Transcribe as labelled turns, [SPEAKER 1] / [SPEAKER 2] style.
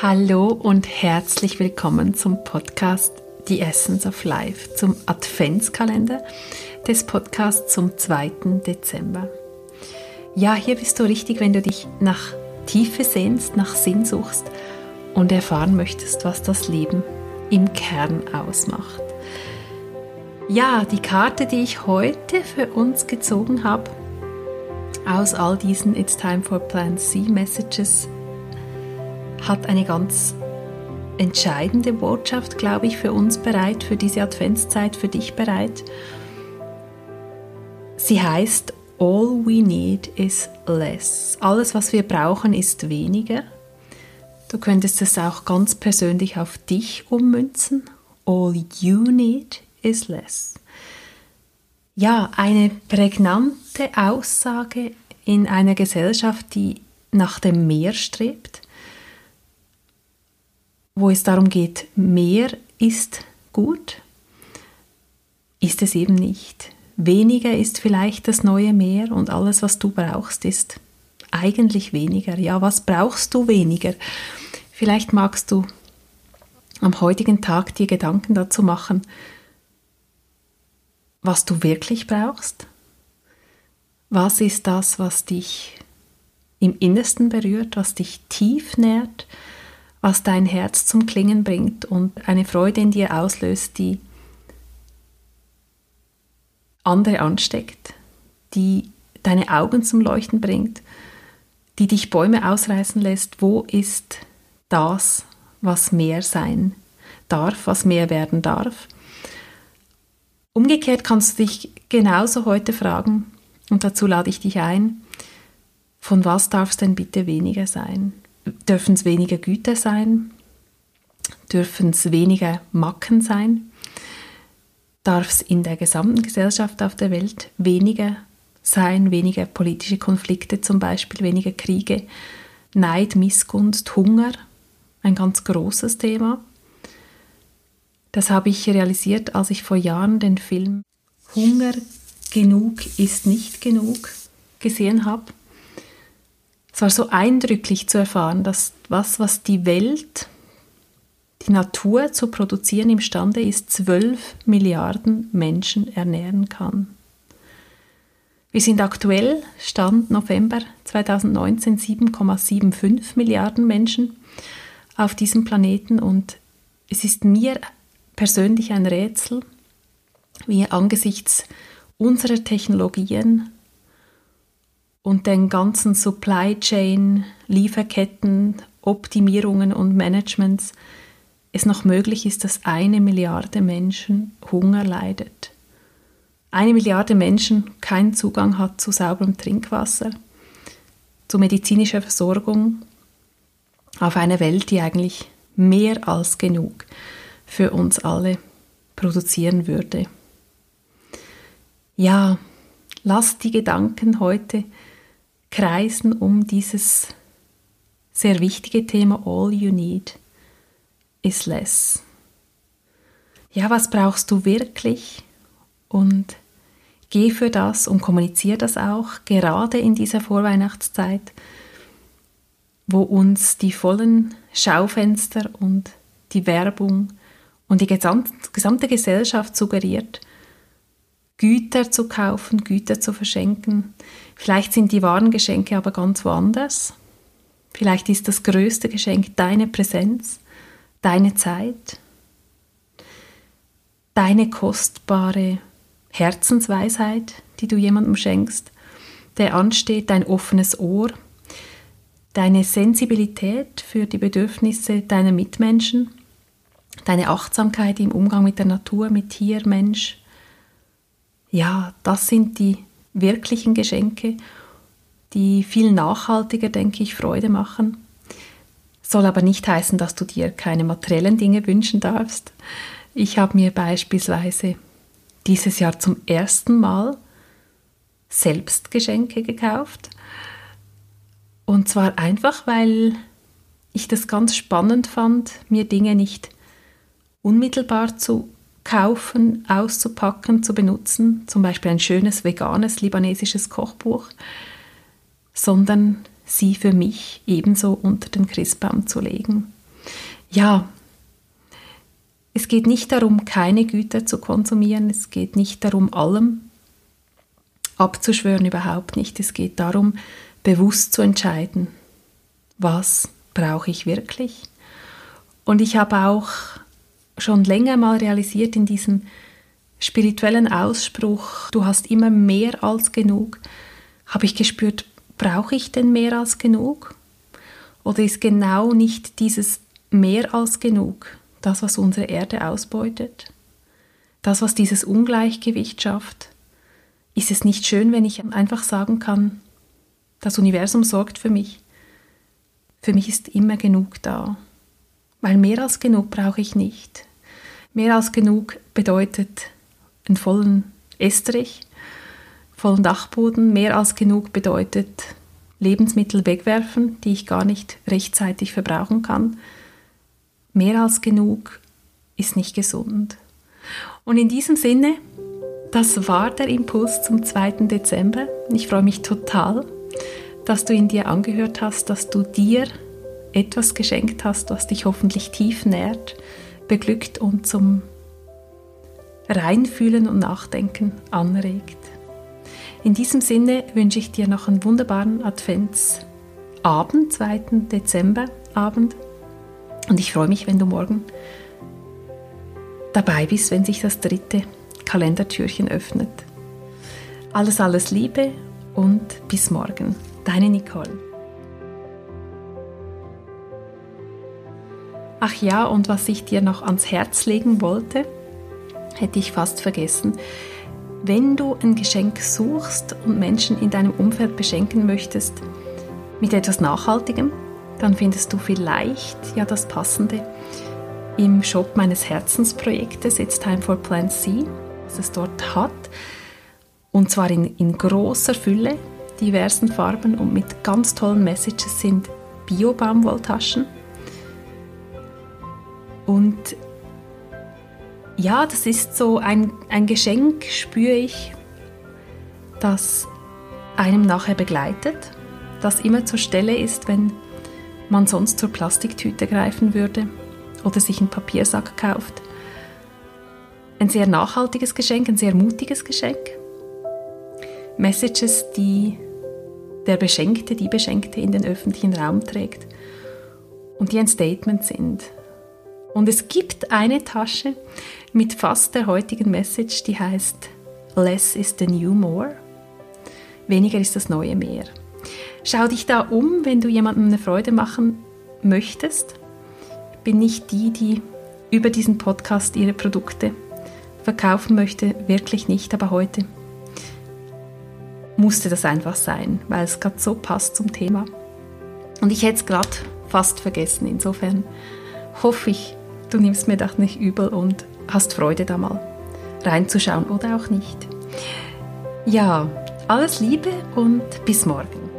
[SPEAKER 1] Hallo und herzlich willkommen zum Podcast The Essence of Life, zum Adventskalender des Podcasts zum 2. Dezember. Ja, hier bist du richtig, wenn du dich nach Tiefe sehnst, nach Sinn suchst und erfahren möchtest, was das Leben im Kern ausmacht. Ja, die Karte, die ich heute für uns gezogen habe, aus all diesen It's Time for Plan C Messages hat eine ganz entscheidende Botschaft, glaube ich, für uns bereit, für diese Adventszeit, für dich bereit. Sie heißt, All we need is less. Alles, was wir brauchen, ist weniger. Du könntest es auch ganz persönlich auf dich ummünzen. All you need is less. Ja, eine prägnante Aussage in einer Gesellschaft, die nach dem Meer strebt, wo es darum geht, mehr ist gut, ist es eben nicht. Weniger ist vielleicht das neue Mehr und alles, was du brauchst, ist eigentlich weniger. Ja, was brauchst du weniger? Vielleicht magst du am heutigen Tag dir Gedanken dazu machen, was du wirklich brauchst. Was ist das, was dich im Innersten berührt, was dich tief nährt, was dein Herz zum Klingen bringt und eine Freude in dir auslöst, die andere ansteckt, die deine Augen zum Leuchten bringt, die dich Bäume ausreißen lässt. Wo ist das, was mehr sein darf, was mehr werden darf? Umgekehrt kannst du dich genauso heute fragen, und dazu lade ich dich ein, von was darf es denn bitte weniger sein? Dürfen es weniger Güter sein, dürfen es weniger Macken sein, darf es in der gesamten Gesellschaft auf der Welt weniger sein, weniger politische Konflikte zum Beispiel, weniger Kriege, Neid, Missgunst, Hunger, ein ganz großes Thema. Das habe ich realisiert, als ich vor Jahren den Film Hunger genug ist nicht genug gesehen habe. Es war so eindrücklich zu erfahren, dass was, was die Welt, die Natur zu produzieren imstande ist, zwölf Milliarden Menschen ernähren kann. Wir sind aktuell, Stand November 2019, 7,75 Milliarden Menschen auf diesem Planeten und es ist mir persönlich ein Rätsel, wie angesichts unserer Technologien und den ganzen Supply Chain, Lieferketten, Optimierungen und Managements es noch möglich ist, dass eine Milliarde Menschen Hunger leidet. Eine Milliarde Menschen keinen Zugang hat zu sauberem Trinkwasser, zu medizinischer Versorgung auf einer Welt, die eigentlich mehr als genug für uns alle produzieren würde. Ja, lass die Gedanken heute kreisen um dieses sehr wichtige Thema All You Need is Less. Ja, was brauchst du wirklich? Und geh für das und kommuniziere das auch, gerade in dieser Vorweihnachtszeit, wo uns die vollen Schaufenster und die Werbung und die gesamte Gesellschaft suggeriert, Güter zu kaufen, Güter zu verschenken. Vielleicht sind die wahren Geschenke aber ganz woanders. Vielleicht ist das größte Geschenk deine Präsenz, deine Zeit, deine kostbare Herzensweisheit, die du jemandem schenkst, der ansteht, dein offenes Ohr, deine Sensibilität für die Bedürfnisse deiner Mitmenschen, deine Achtsamkeit im Umgang mit der Natur, mit Tier, Mensch, ja, das sind die wirklichen Geschenke, die viel nachhaltiger, denke ich, Freude machen. Soll aber nicht heißen, dass du dir keine materiellen Dinge wünschen darfst. Ich habe mir beispielsweise dieses Jahr zum ersten Mal selbst Geschenke gekauft. Und zwar einfach, weil ich das ganz spannend fand, mir Dinge nicht unmittelbar zu kaufen, auszupacken, zu benutzen, zum Beispiel ein schönes veganes libanesisches Kochbuch, sondern sie für mich ebenso unter den Christbaum zu legen. Ja, es geht nicht darum, keine Güter zu konsumieren, es geht nicht darum, allem abzuschwören, überhaupt nicht. Es geht darum, bewusst zu entscheiden, was brauche ich wirklich. Und ich habe auch schon länger mal realisiert in diesem spirituellen Ausspruch, du hast immer mehr als genug, habe ich gespürt, brauche ich denn mehr als genug? Oder ist genau nicht dieses mehr als genug das, was unsere Erde ausbeutet? Das, was dieses Ungleichgewicht schafft? Ist es nicht schön, wenn ich einfach sagen kann, das Universum sorgt für mich? Für mich ist immer genug da. Weil mehr als genug brauche ich nicht. Mehr als genug bedeutet einen vollen Estrich, vollen Dachboden. Mehr als genug bedeutet Lebensmittel wegwerfen, die ich gar nicht rechtzeitig verbrauchen kann. Mehr als genug ist nicht gesund. Und in diesem Sinne, das war der Impuls zum 2. Dezember. Ich freue mich total, dass du ihn dir angehört hast, dass du dir etwas geschenkt hast, was dich hoffentlich tief nährt, beglückt und zum Reinfühlen und Nachdenken anregt. In diesem Sinne wünsche ich dir noch einen wunderbaren Adventsabend, 2. Dezemberabend. Und ich freue mich, wenn du morgen dabei bist, wenn sich das dritte Kalendertürchen öffnet. Alles, alles Liebe und bis morgen. Deine Nicole. Ach ja, und was ich dir noch ans Herz legen wollte, hätte ich fast vergessen. Wenn du ein Geschenk suchst und Menschen in deinem Umfeld beschenken möchtest mit etwas Nachhaltigem, dann findest du vielleicht ja das Passende im Shop meines Herzensprojektes It's Time for Plant C, was es dort hat. Und zwar in, in großer Fülle, diversen Farben und mit ganz tollen Messages sind Bio-Baumwolltaschen und ja, das ist so ein, ein Geschenk, spüre ich, das einem nachher begleitet, das immer zur Stelle ist, wenn man sonst zur Plastiktüte greifen würde oder sich einen Papiersack kauft. Ein sehr nachhaltiges Geschenk, ein sehr mutiges Geschenk. Messages, die der Beschenkte, die Beschenkte in den öffentlichen Raum trägt und die ein Statement sind und es gibt eine Tasche mit fast der heutigen Message, die heißt Less is the new more. Weniger ist das neue mehr. Schau dich da um, wenn du jemandem eine Freude machen möchtest. Ich bin nicht die, die über diesen Podcast ihre Produkte verkaufen möchte, wirklich nicht, aber heute musste das einfach sein, weil es gerade so passt zum Thema. Und ich hätte es gerade fast vergessen. Insofern hoffe ich, du nimmst mir das nicht übel und hast Freude da mal reinzuschauen oder auch nicht. Ja, alles Liebe und bis morgen.